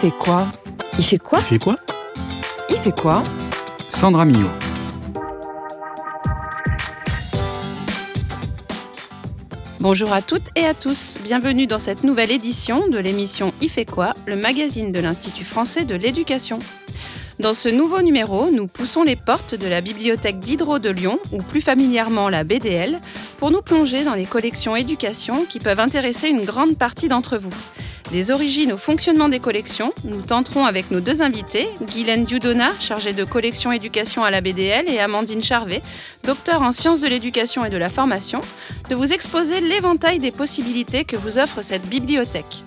fait quoi? Il fait quoi? Il fait quoi? Il fait quoi? Sandra Millot. Bonjour à toutes et à tous, bienvenue dans cette nouvelle édition de l'émission Il fait quoi, le magazine de l'Institut français de l'éducation. Dans ce nouveau numéro, nous poussons les portes de la bibliothèque d'Hydro de Lyon, ou plus familièrement la BDL, pour nous plonger dans les collections éducation qui peuvent intéresser une grande partie d'entre vous. Des origines au fonctionnement des collections, nous tenterons avec nos deux invités, Guylaine Dudona, chargée de collection éducation à la BDL, et Amandine Charvet, docteur en sciences de l'éducation et de la formation, de vous exposer l'éventail des possibilités que vous offre cette bibliothèque.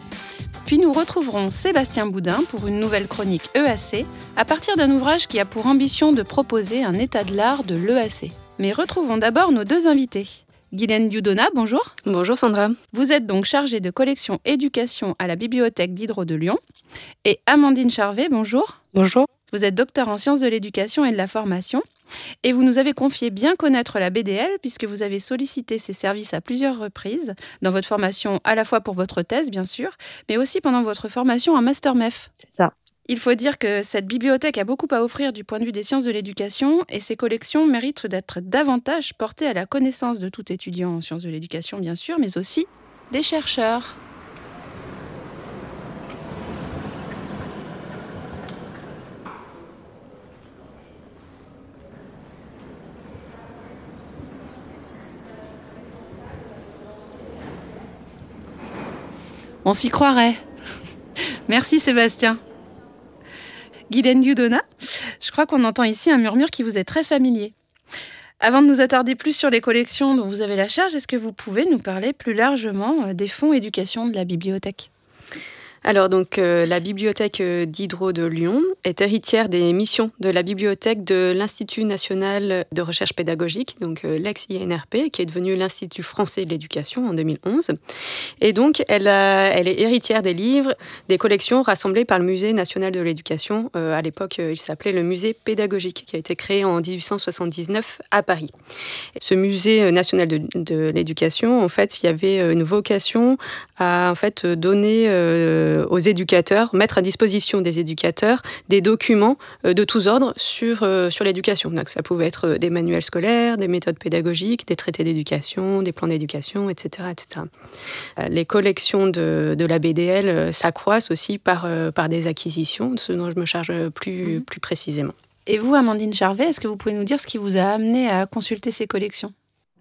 Puis nous retrouverons Sébastien Boudin pour une nouvelle chronique EAC, à partir d'un ouvrage qui a pour ambition de proposer un état de l'art de l'EAC. Mais retrouvons d'abord nos deux invités. Guylaine Dudona, bonjour. Bonjour Sandra. Vous êtes donc chargée de collection éducation à la bibliothèque d'Hydro de Lyon. Et Amandine Charvet, bonjour. Bonjour. Vous êtes docteur en sciences de l'éducation et de la formation. Et vous nous avez confié bien connaître la BDL puisque vous avez sollicité ses services à plusieurs reprises dans votre formation, à la fois pour votre thèse, bien sûr, mais aussi pendant votre formation en Master MEF. C'est ça. Il faut dire que cette bibliothèque a beaucoup à offrir du point de vue des sciences de l'éducation et ses collections méritent d'être davantage portées à la connaissance de tout étudiant en sciences de l'éducation, bien sûr, mais aussi des chercheurs. On s'y croirait. Merci Sébastien. Guylaine Dudona, je crois qu'on entend ici un murmure qui vous est très familier. Avant de nous attarder plus sur les collections dont vous avez la charge, est-ce que vous pouvez nous parler plus largement euh, des fonds éducation de la bibliothèque? Alors donc euh, la bibliothèque euh, d'Hydro de Lyon est héritière des missions de la bibliothèque de l'Institut national de recherche pédagogique, donc euh, l'ex-INRP, qui est devenu l'Institut français de l'éducation en 2011. Et donc elle, est héritière des livres, des collections rassemblées par le Musée national de l'éducation. à l'époque, il s'appelait le Musée pédagogique, qui a été créé en 1879 à Paris. Ce Musée national de, l'éducation, en fait, il y avait une vocation à en donner aux éducateurs, mettre à disposition des éducateurs des documents euh, de tous ordres sur, euh, sur l'éducation. Donc ça pouvait être des manuels scolaires, des méthodes pédagogiques, des traités d'éducation, des plans d'éducation, etc., etc. Les collections de, de la BDL s'accroissent aussi par, par des acquisitions, ce dont je me charge plus, mmh. plus précisément. Et vous, Amandine Charvet, est-ce que vous pouvez nous dire ce qui vous a amené à consulter ces collections?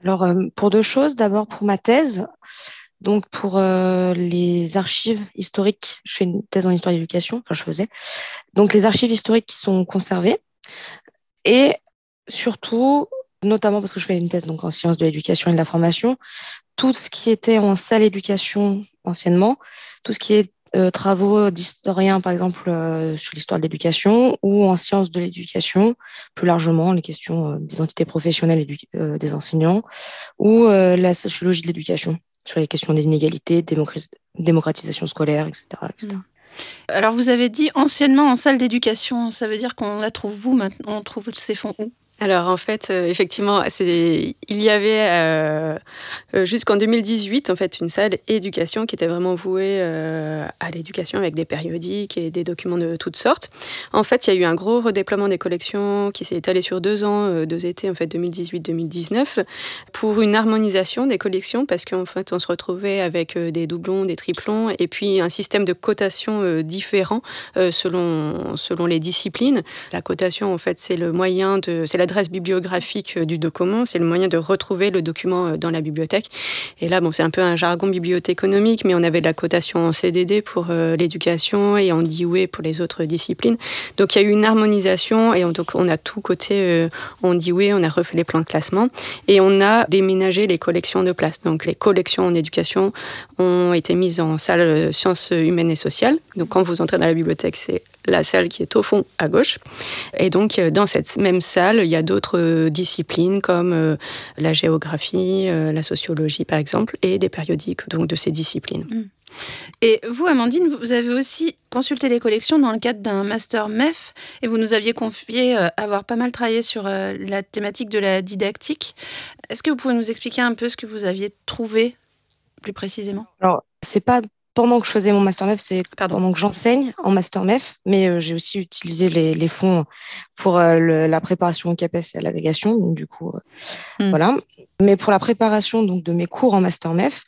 Alors, pour deux choses. D'abord, pour ma thèse, donc pour euh, les archives historiques, je fais une thèse en histoire d'éducation, enfin je faisais. Donc les archives historiques qui sont conservées et surtout, notamment parce que je fais une thèse donc en sciences de l'éducation et de la formation, tout ce qui était en salle éducation anciennement, tout ce qui est euh, travaux d'historiens, par exemple, euh, sur l'histoire de l'éducation ou en sciences de l'éducation, plus largement, les questions d'identité professionnelle des enseignants ou la sociologie de l'éducation sur les questions d'inégalité, démocratisation scolaire, etc. etc. Mm. Alors vous avez dit anciennement en salle d'éducation, ça veut dire qu'on la trouve vous maintenant, on trouve ces fonds où? Alors en fait, euh, effectivement, il y avait euh, euh, jusqu'en 2018 en fait une salle éducation qui était vraiment vouée à l'éducation avec des périodiques et des documents de toutes sortes. En fait, il y a eu un gros redéploiement des collections qui s'est étalé sur deux ans, deux étés en fait 2018-2019, pour une harmonisation des collections parce qu'en fait on se retrouvait avec des doublons, des triplons et puis un système de cotation différent selon selon les disciplines. La cotation en fait c'est le moyen de c'est la l'adresse bibliographique euh, du document, c'est le moyen de retrouver le document euh, dans la bibliothèque. Et là, bon, c'est un peu un jargon bibliothéconomique, mais on avait de la cotation en CDD pour euh, l'éducation et en DIUE pour les autres disciplines. Donc il y a eu une harmonisation et on, donc, on a tout côté en DIUE, on a refait les plans de classement et on a déménagé les collections de place. Donc les collections en éducation ont été mises en salle sciences humaines et sociales. Donc quand vous entrez dans la bibliothèque, c'est la salle qui est au fond à gauche. Et donc, euh, dans cette même salle, il y a d'autres euh, disciplines comme euh, la géographie, la sociologie, par exemple, et des périodiques donc, de ces disciplines. Mm. Et vous, Amandine, vous avez aussi consulté les collections dans le cadre d'un master MEF et vous nous aviez confié avoir pas mal travaillé sur la thématique de la didactique. Est-ce que vous pouvez nous expliquer un peu ce que vous aviez trouvé plus précisément? Alors, c'est pas pendant que je faisais mon master MEF, c'est pendant que j'enseigne en master MEF, mais j'ai aussi utilisé les, fonds pour la préparation au CAPES et à l'agrégation. Donc, du coup, hmm. voilà. Mais pour la préparation donc, de mes cours en master MEF,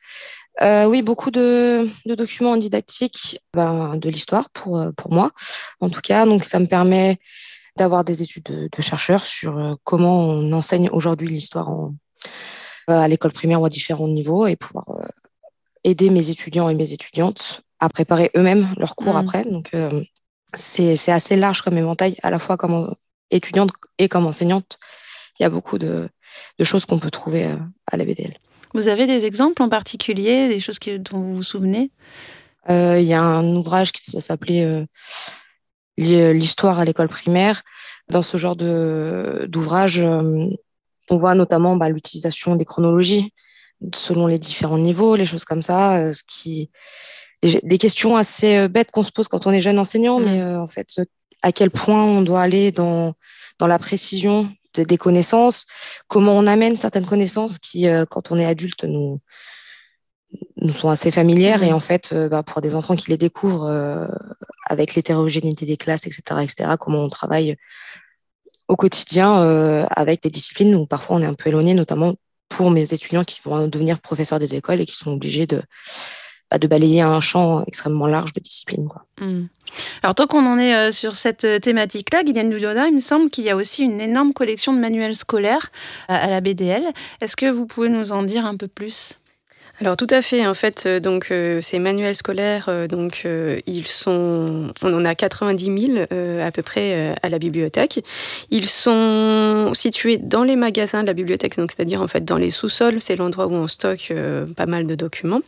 oui, beaucoup de, documents didactiques ben, de l'histoire pour, pour moi, en tout cas. Donc, ça me permet d'avoir des études de, chercheurs sur comment on enseigne aujourd'hui l'histoire à l'école primaire ou à différents niveaux et pouvoir aider mes étudiants et mes étudiantes à préparer eux-mêmes leurs cours mm. après. Donc, euh, c'est assez large comme éventail, à la fois comme étudiante et comme enseignante. Il y a beaucoup de, choses qu'on peut trouver euh, à la BDL. Vous avez des exemples en particulier, des choses dont vous vous souvenez? Euh, Il y a un ouvrage qui s'appeler L'histoire à l'école primaire. Dans ce genre d'ouvrage, on voit notamment bah, l'utilisation des chronologies selon les différents niveaux, les choses comme ça, euh, ce qui des, questions assez euh, bêtes qu'on se pose quand on est jeune enseignant, mm. mais euh, en fait, à quel point on doit aller dans, dans la précision des connaissances, comment on amène certaines connaissances qui, quand on est adulte, nous, nous sont assez familières mm. et en fait, bah, pour des enfants qui les découvrent avec l'hétérogénéité des classes, etc., etc., comment on travaille au quotidien avec des disciplines où parfois on est un peu éloigné, notamment pour mes étudiants qui vont devenir professeurs des écoles et qui sont obligés de, bah, de balayer un champ extrêmement large de disciplines. Hmm. Alors, tant qu'on en est euh, sur cette euh, thématique-là, Guylaine Dudoda, il me semble qu'il y a aussi une énorme collection de manuels scolaires euh, à la BDL. Est-ce que vous pouvez nous en dire un peu plus? Alors tout à fait. En fait, euh, donc euh, ces manuels scolaires, euh, donc ils sont, on en a 90 000 à peu près à la bibliothèque. Ils sont situés dans les magasins de la bibliothèque, donc c'est-à-dire en fait dans les sous-sols. C'est l'endroit où on stocke pas mal de documents.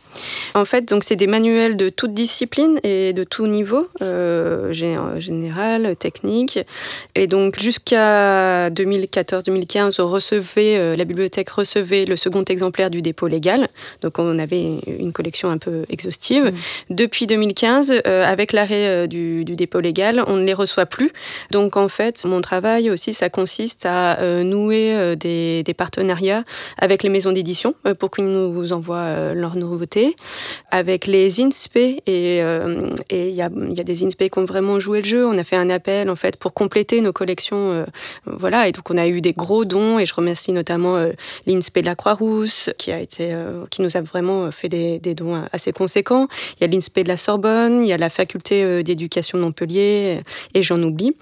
En fait, donc c'est des manuels de toute discipline et de tout niveau, général, technique. Et donc jusqu'à 2014-2015, on recevait, la bibliothèque recevait le second exemplaire du dépôt légal. Donc on avait une collection un peu exhaustive. Mm. Depuis 2015, euh, avec l'arrêt euh, du, dépôt légal, on ne les reçoit plus. Donc en fait, mon travail aussi, ça consiste à euh, nouer des, partenariats avec les maisons d'édition pour qu'ils nous envoient leurs nouveautés, avec les INSPE et il y, a, des INSPE qui ont vraiment joué le jeu. On a fait un appel en fait pour compléter nos collections, voilà. Et donc on a eu des gros dons et je remercie notamment l'INSPE de la Croix-Rousse qui a été, qui nous a vraiment fait des, dons assez conséquents. Il y a l'INSPE de la Sorbonne, il y a la faculté euh, d'éducation de Montpellier, et j'en oublie.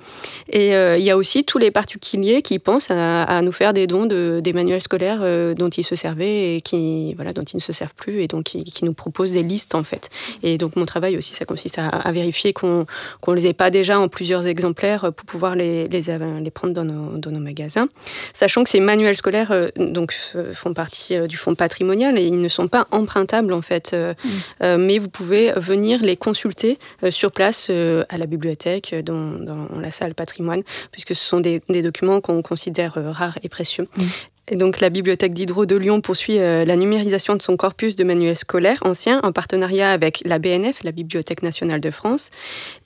Et euh, il y a aussi tous les particuliers qui pensent à, nous faire des dons de, des manuels scolaires euh, dont ils se servaient et qui, voilà, dont ils ne se servent plus, et donc qui, nous proposent des listes en fait. Et donc mon travail aussi, ça consiste à, vérifier qu'on ne les ait pas déjà en plusieurs exemplaires pour pouvoir les, les, prendre dans nos, dans nos, magasins. Sachant que ces manuels scolaires donc, font partie du fonds patrimonial et ils ne sont pas empruntables en fait, euh, mm. euh, mais vous pouvez venir les consulter euh, sur place à la bibliothèque, dans, dans, la salle patrimoine, puisque ce sont des, des documents qu'on considère rares et précieux. Mm. Et donc la bibliothèque d'Hydro de Lyon poursuit euh, la numérisation de son corpus de manuels scolaires anciens en partenariat avec la BNF, la Bibliothèque nationale de France.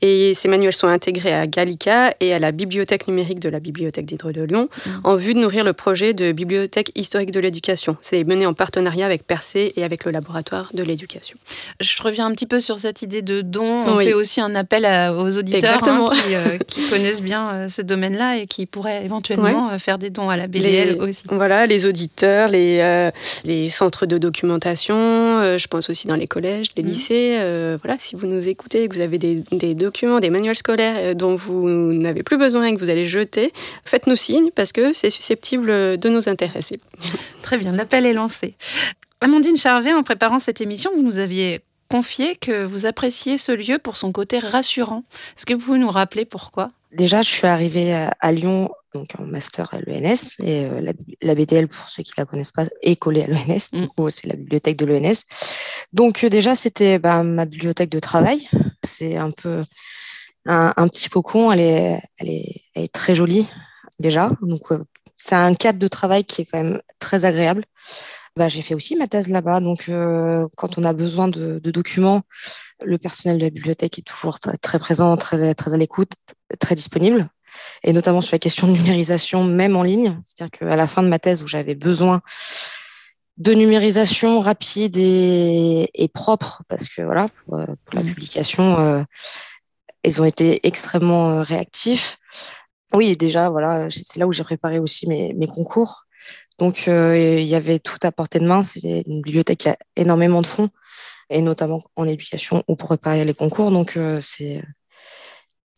Et ces manuels sont intégrés à Gallica et à la bibliothèque numérique de la bibliothèque d'Hydro de Lyon mmh. en vue de nourrir le projet de bibliothèque historique de l'éducation. C'est mené en partenariat avec Percé et avec le laboratoire de l'éducation. Je reviens un petit peu sur cette idée de don. On fait aussi un appel aux auditeurs hein, euh, qui, connaissent bien euh, ce domaine-là et qui pourraient éventuellement faire des dons à la BDL aussi voilà, les auditeurs, les, euh, les centres de documentation, euh, je pense aussi dans les collèges, les mmh. lycées. Euh, voilà, si vous nous écoutez, que vous avez des, des documents, des manuels scolaires dont vous n'avez plus besoin et que vous allez jeter, faites-nous signe parce que c'est susceptible de nous intéresser. Très bien, l'appel est lancé. Amandine Charvet, en préparant cette émission, vous nous aviez confié que vous appréciez ce lieu pour son côté rassurant. Est-ce que vous pouvez nous rappeler pourquoi? Déjà, je suis arrivée à Lyon donc en master à l'ENS et euh, la, BDL pour ceux qui la connaissent pas est collée à l'ENS. Mm. c'est la bibliothèque de l'ENS. Donc euh, déjà c'était bah, ma bibliothèque de travail. C'est un peu un, petit cocon. Elle est, elle est, elle est très jolie déjà. Donc euh, c'est un cadre de travail qui est quand même très agréable. Bah, j'ai fait aussi ma thèse là-bas. Donc, quand on a besoin de, de, documents, le personnel de la bibliothèque est toujours très, très présent, très, très à l'écoute, très disponible et notamment sur la question de numérisation, même en ligne. C'est-à-dire qu'à la fin de ma thèse, où j'avais besoin de numérisation rapide et, propre, parce que voilà, pour, la mmh. publication, ils ont été extrêmement réactifs. Oui, déjà, voilà, c'est là où j'ai préparé aussi mes, mes concours. Donc, il y avait tout à portée de main. C'est une bibliothèque qui a énormément de fonds, et notamment en éducation ou pour préparer les concours. Donc, c'est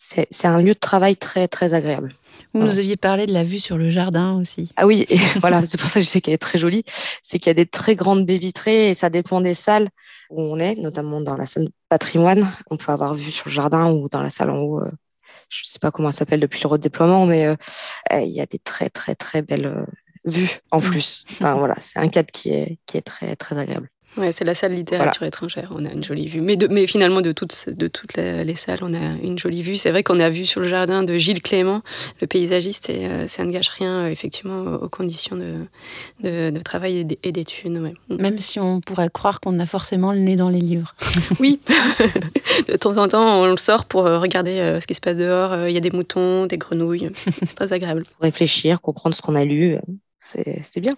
c'est un lieu de travail très, très agréable. Vous nous aviez parlé de la vue sur le jardin aussi. Ah oui, voilà, c'est pour ça que je sais qu'elle est très jolie. C'est qu'il y a des très grandes baies vitrées et ça dépend des salles où on est, notamment dans la salle patrimoine. On peut avoir vue sur le jardin ou dans la salle en haut. Euh, je ne sais pas comment elle s'appelle depuis le redéploiement, mais euh, euh, il y a des très, très, très belles vues en mmh. plus. voilà, c'est un cadre qui est, qui est très, très agréable. Ouais, c'est la salle littérature étrangère. On a une jolie vue. Mais, mais finalement, de toutes, de toutes les, salles, on a une jolie vue. C'est vrai qu'on a vu sur le jardin de Gilles Clément, le paysagiste, et euh, ça ne gâche rien, euh, effectivement, aux conditions de, de, travail et d'études. Mm. Même si on pourrait croire qu'on a forcément le nez dans les livres. oui. de temps en temps, on le sort pour euh, regarder ce qui se passe dehors. Il y a des moutons, des grenouilles. C'est très agréable. Réfléchir, comprendre ce qu'on a lu, c'est bien.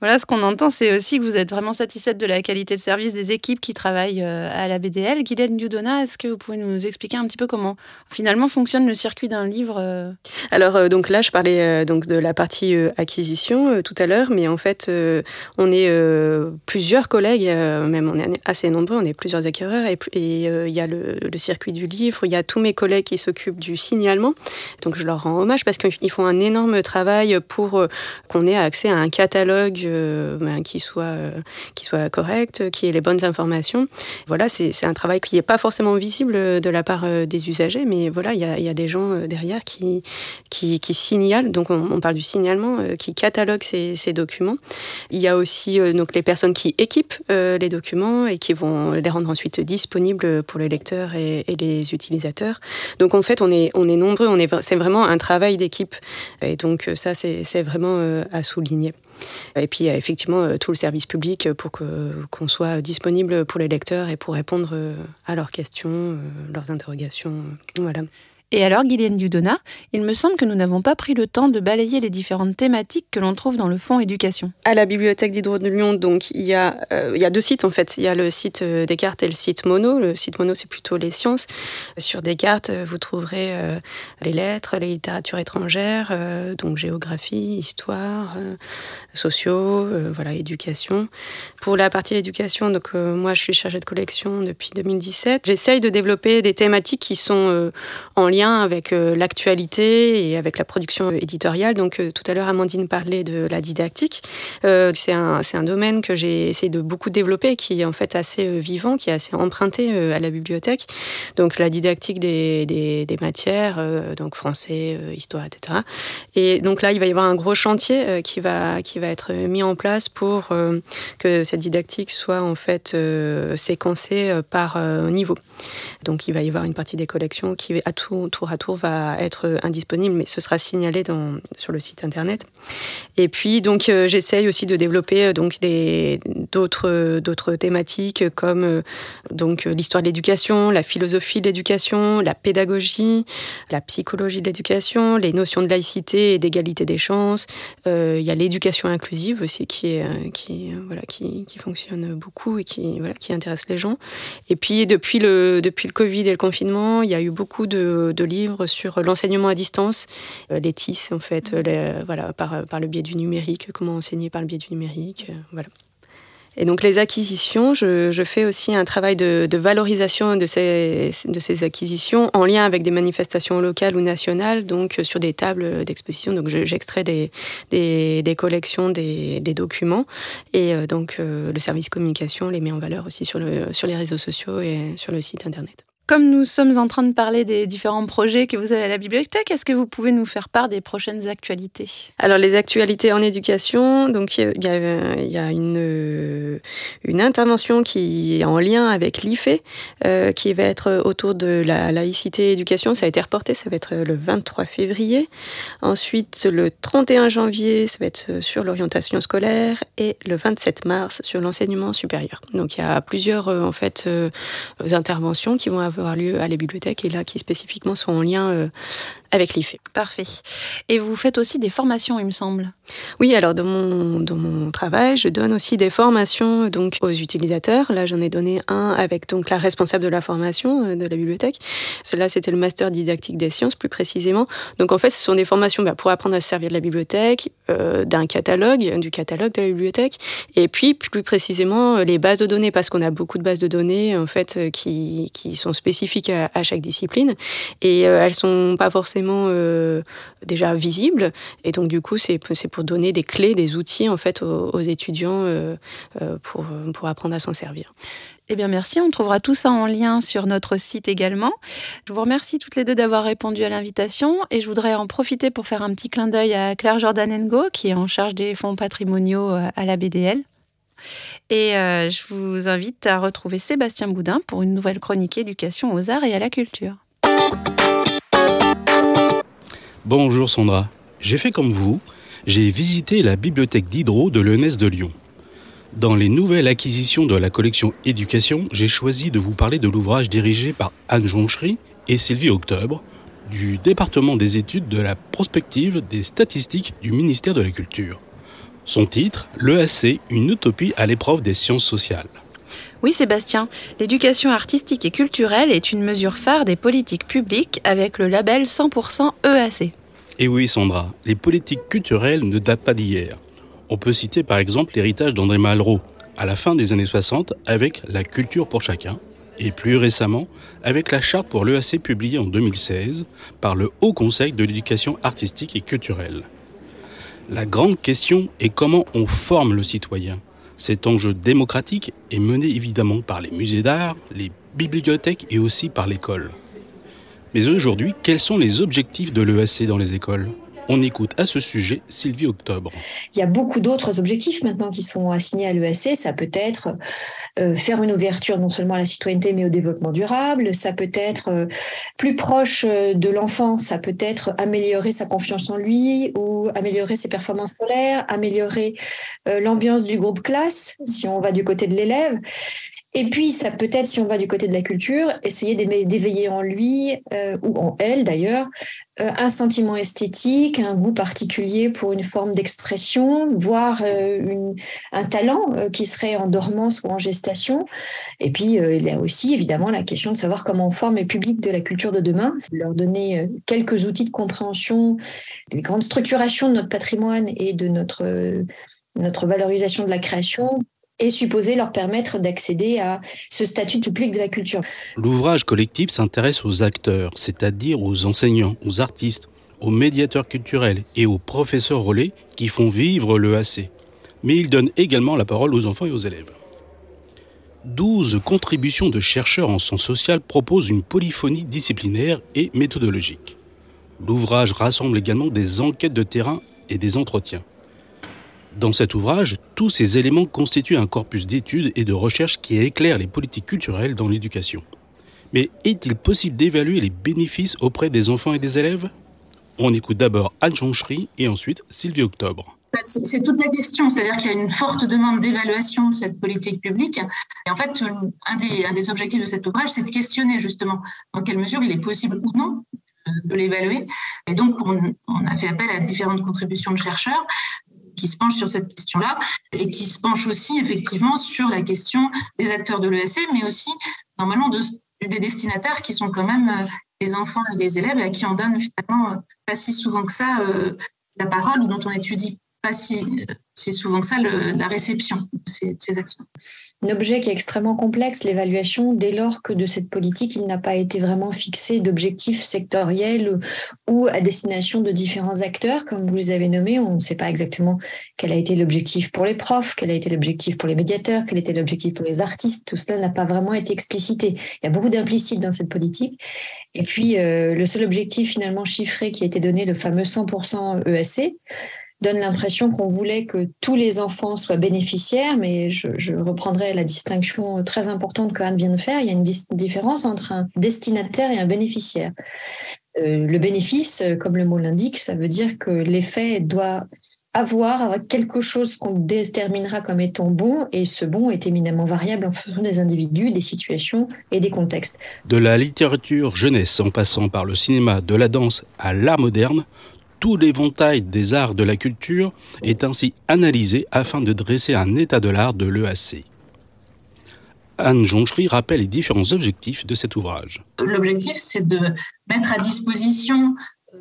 Voilà, ce qu'on entend, c'est aussi que vous êtes vraiment satisfaite de la qualité de service des équipes qui travaillent euh, à la BDL. Guylaine Dudona, est-ce que vous pouvez nous expliquer un petit peu comment finalement fonctionne le circuit d'un livre euh? Alors, euh, donc là, je parlais donc de la partie acquisition tout à l'heure, mais en fait, on est plusieurs collègues, même on est assez nombreux, on est plusieurs acquéreurs, et il y a le, le, circuit du livre, il y a tous mes collègues qui s'occupent du signalement. Donc, je leur rends hommage parce qu'ils font un énorme travail pour qu'on ait accès à un catalogue euh, ben, qui, soit, euh, qui soit ait les bonnes informations. Voilà, c'est un travail qui n'est pas forcément visible de la part euh, des usagers, mais voilà, il y a, des gens derrière qui, signalent, donc on, parle du signalement, qui cataloguent ces, documents. Il y a aussi donc les personnes qui équipent les documents et qui vont les rendre ensuite disponibles pour les lecteurs et, les utilisateurs. Donc en fait, on est nombreux, c'est vraiment un travail d'équipe. Et donc ça, c'est vraiment à souligner. Et puis, a effectivement euh, tout le service public pour qu'on soit disponible pour les lecteurs et pour répondre euh, à leurs questions, euh, leurs interrogations. Voilà. Et alors, Guylaine Dudona, il me semble que nous n'avons pas pris le temps de balayer les différentes thématiques que l'on trouve dans le fonds éducation. À la bibliothèque d'Hydro de Lyon, donc, il y, a, euh, il y a deux sites en fait. Il y a le site euh, Descartes et le site Mono. Le site Mono, c'est plutôt les sciences. Sur Descartes, euh, vous trouverez les lettres, les littératures étrangères, donc géographie, histoire, sociaux, voilà, éducation. Pour la partie éducation, donc, moi, je suis chargée de collection depuis 2017. J'essaye de développer des thématiques qui sont en lien avec euh, l'actualité et avec la production éditoriale. Donc euh, tout à l'heure, Amandine parlait de la didactique. Euh, c'est un, domaine que j'ai essayé de beaucoup développer, qui est en fait assez vivant, qui est assez emprunté à la bibliothèque. Donc la didactique des, matières, donc français, histoire, etc. Et donc là, il va y avoir un gros chantier qui, va, qui va être mis en place pour que cette didactique soit en fait séquencée par niveau. Donc il va y avoir une partie des collections qui à tout tour à tour va être indisponible, mais ce sera signalé sur le site internet. Et puis donc euh, j'essaye aussi de développer euh, donc d'autres d'autres thématiques comme euh, donc l'histoire de l'éducation, la philosophie de l'éducation, la pédagogie, la psychologie de l'éducation, les notions de laïcité et d'égalité des chances. il y a l'éducation inclusive aussi qui est qui voilà qui, qui fonctionne beaucoup et qui voilà qui intéresse les gens. Et puis depuis le depuis le Covid et le confinement, il y a eu beaucoup de de livres sur l'enseignement à distance, euh, les TIS en fait, euh, voilà, par, par le biais du numérique, comment enseigner par le biais du numérique, euh, voilà. Et donc les acquisitions, je, je fais aussi un travail de, de, valorisation de ces, de ces acquisitions en lien avec des manifestations locales ou nationales, donc sur des tables d'exposition. Donc j'extrais des, des, des, collections, des, des, documents, et donc le service communication les met en valeur aussi sur, le, sur les réseaux sociaux et sur le site internet. Comme nous sommes en train de parler des différents projets que vous avez à la bibliothèque, est-ce que vous pouvez nous faire part des prochaines actualités? Alors les actualités en éducation, donc il y a, a une, intervention qui est en lien avec l'IFE, euh, qui va être autour de la laïcité éducation. Ça a été reporté, ça va être le 23 février. Ensuite, le 31 janvier, ça va être sur l'orientation scolaire et le 27 mars sur l'enseignement supérieur. Donc il y a plusieurs euh, en fait euh, interventions qui vont avoir avoir lieu à la bibliothèque et là qui spécifiquement sont en lien euh, avec l'IFE. Parfait. Et vous faites aussi des formations, il me semble. Oui, alors dans mon, dans mon travail, je donne aussi des formations donc aux utilisateurs. Là, j'en ai donné un avec donc la responsable de la formation euh, de la bibliothèque. Celle-là, c'était le master didactique des sciences, plus précisément. Donc en fait, ce sont des formations bah, pour apprendre à se servir de la bibliothèque, euh, d'un catalogue, du catalogue de la bibliothèque, et puis plus précisément les bases de données, parce qu'on a beaucoup de bases de données en fait euh, qui, qui sont spécifiques à, à chaque discipline, et elles sont pas forcément euh, déjà visible. Et donc, du coup, c'est pour donner des clés, des outils, en fait, aux, étudiants euh, euh, pour, pour apprendre à s'en servir. Eh bien, merci. On trouvera tout ça en lien sur notre site également. Je vous remercie toutes les deux d'avoir répondu à l'invitation et je voudrais en profiter pour faire un petit clin d'œil à Claire Jordanengo, qui est en charge des fonds patrimoniaux à la BDL. Et je vous invite à retrouver Sébastien Boudin pour une nouvelle chronique éducation aux arts et à la culture. Bonjour Sandra, j'ai fait comme vous, j'ai visité la bibliothèque d'Hydro de l'ENS de Lyon. Dans les nouvelles acquisitions de la collection Éducation, j'ai choisi de vous parler de l'ouvrage dirigé par Anne Jonchery et Sylvie Octobre du département des études de la prospective des statistiques du ministère de la Culture. Son titre, L'EAC, une utopie à l'épreuve des sciences sociales. Oui, Sébastien, l'éducation artistique et culturelle est une mesure phare des politiques publiques avec le label 100% EAC. Et oui, Sandra, les politiques culturelles ne datent pas d'hier. On peut citer par exemple l'héritage d'André Malraux, à la fin des années 60, avec La culture pour chacun, et plus récemment avec la charte pour l'EAC publiée en 2016 par le Haut Conseil de l'éducation artistique et culturelle. La grande question est comment on forme le citoyen cet enjeu démocratique est mené évidemment par les musées d'art, les bibliothèques et aussi par l'école. Mais aujourd'hui, quels sont les objectifs de l'EAC dans les écoles? On écoute à ce sujet Sylvie Octobre. Il y a beaucoup d'autres objectifs maintenant qui sont assignés à l'EAC. Ça peut être euh, faire une ouverture non seulement à la citoyenneté mais au développement durable. Ça peut être euh, plus proche euh, de l'enfant. Ça peut être améliorer sa confiance en lui ou améliorer ses performances scolaires, améliorer l'ambiance du groupe classe si on va du côté de l'élève. Et puis, ça peut être, si on va du côté de la culture, essayer d'éveiller en lui, ou en elle d'ailleurs, un sentiment esthétique, un goût particulier pour une forme d'expression, voire euh, un talent qui serait en dormance ou en gestation. Et puis, il y a aussi évidemment la question de savoir comment on forme les publics de la culture de demain, leur donner quelques outils de compréhension, des grandes structurations de notre patrimoine et de notre, notre valorisation de la création est supposé leur permettre d'accéder à ce statut public de la culture. L'ouvrage collectif s'intéresse aux acteurs, c'est-à-dire aux enseignants, aux artistes, aux médiateurs culturels et aux professeurs relais qui font vivre le AC. Mais il donne également la parole aux enfants et aux élèves. 12 contributions de chercheurs en sciences sociales proposent une polyphonie disciplinaire et méthodologique. L'ouvrage rassemble également des enquêtes de terrain et des entretiens. Dans cet ouvrage, tous ces éléments constituent un corpus d'études et de recherches qui éclaire les politiques culturelles dans l'éducation. Mais est-il possible d'évaluer les bénéfices auprès des enfants et des élèves? On écoute d'abord Anne Jonchery et ensuite Sylvie Octobre. Bah, c'est toute la question, c'est-à-dire qu'il y a une forte demande d'évaluation de cette politique publique. Et en fait, un des, un des objectifs de cet ouvrage, c'est de questionner justement dans quelle mesure il est possible ou non de l'évaluer. Et donc, on, on, a fait appel à différentes contributions de chercheurs qui se penche sur cette question-là et qui se penche aussi effectivement sur la question des acteurs de l'ESC, mais aussi normalement de, des destinataires qui sont quand même euh, des enfants et des élèves à qui on donne finalement euh, pas si souvent que ça euh, la parole ou dont on étudie pas si, si souvent ça la réception de ces, de ces actions un objet qui est extrêmement complexe, l'évaluation, dès lors que de cette politique, il n'a pas été vraiment fixé d'objectifs sectoriels ou à destination de différents acteurs, comme vous les avez nommés. On ne sait pas exactement quel a été l'objectif pour les profs, quel a été l'objectif pour les médiateurs, quel était l'objectif pour les artistes. Tout cela n'a pas vraiment été explicité. Il y a beaucoup d'implicites dans cette politique. Et puis, euh, le seul objectif finalement chiffré qui a été donné, le fameux 100% ESC, donne l'impression qu'on voulait que tous les enfants soient bénéficiaires, mais je, reprendrai la distinction très importante que Anne vient de faire. Il y a une différence entre un destinataire et un bénéficiaire. Euh, le bénéfice, comme le mot l'indique, ça veut dire que l'effet doit avoir, quelque chose qu'on déterminera comme étant bon, et ce bon est éminemment variable en fonction des individus, des situations et des contextes. De la littérature jeunesse en passant par le cinéma, de la danse à l'art moderne, tout l'éventail des arts de la culture est ainsi analysé afin de dresser un état de l'art de l'EAC. Anne Jonchery rappelle les différents objectifs de cet ouvrage. L'objectif, c'est de mettre à disposition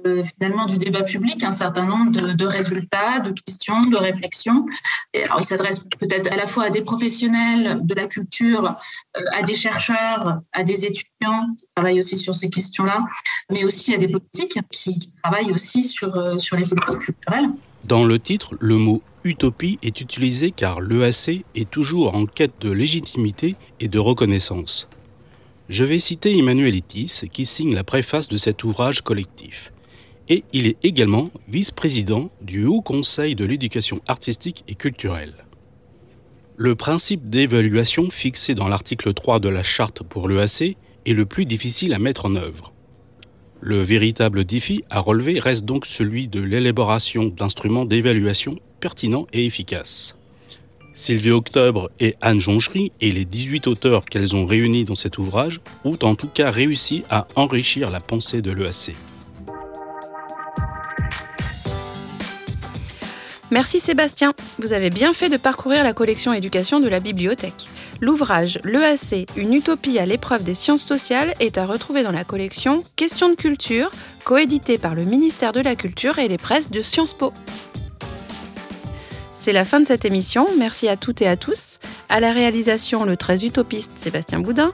euh, finalement du débat public un certain nombre de, résultats, de questions, de réflexions. Il s'adresse peut-être à la fois à des professionnels de la culture, euh, à des chercheurs, à des étudiants qui travaillent aussi sur ces questions-là, mais aussi à des politiques qui, travaillent aussi sur, euh, sur les politiques culturelles. Dans le titre, le mot utopie est utilisé car l'EAC est toujours en quête de légitimité et de reconnaissance. Je vais citer Emmanuel Etis qui signe la préface de cet ouvrage collectif et il est également vice-président du Haut Conseil de l'éducation artistique et culturelle. Le principe d'évaluation fixé dans l'article 3 de la charte pour l'EAC est le plus difficile à mettre en œuvre. Le véritable défi à relever reste donc celui de l'élaboration d'instruments d'évaluation pertinents et efficaces. Sylvie Octobre et Anne Jonchery et les 18 auteurs qu'elles ont réunis dans cet ouvrage ont en tout cas réussi à enrichir la pensée de l'EAC. Merci Sébastien, vous avez bien fait de parcourir la collection éducation de la bibliothèque. L'ouvrage L'EAC, une utopie à l'épreuve des sciences sociales est à retrouver dans la collection Questions de culture, coédité par le ministère de la Culture et les presses de Sciences Po. C'est la fin de cette émission. Merci à toutes et à tous. À la réalisation, le très utopiste Sébastien Boudin.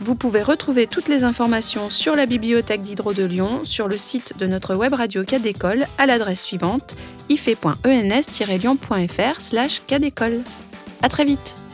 Vous pouvez retrouver toutes les informations sur la bibliothèque d'Hydro de Lyon sur le site de notre web radio Cadécole à l'adresse suivante ife.ens-lyon.fr slash cadécole. À très vite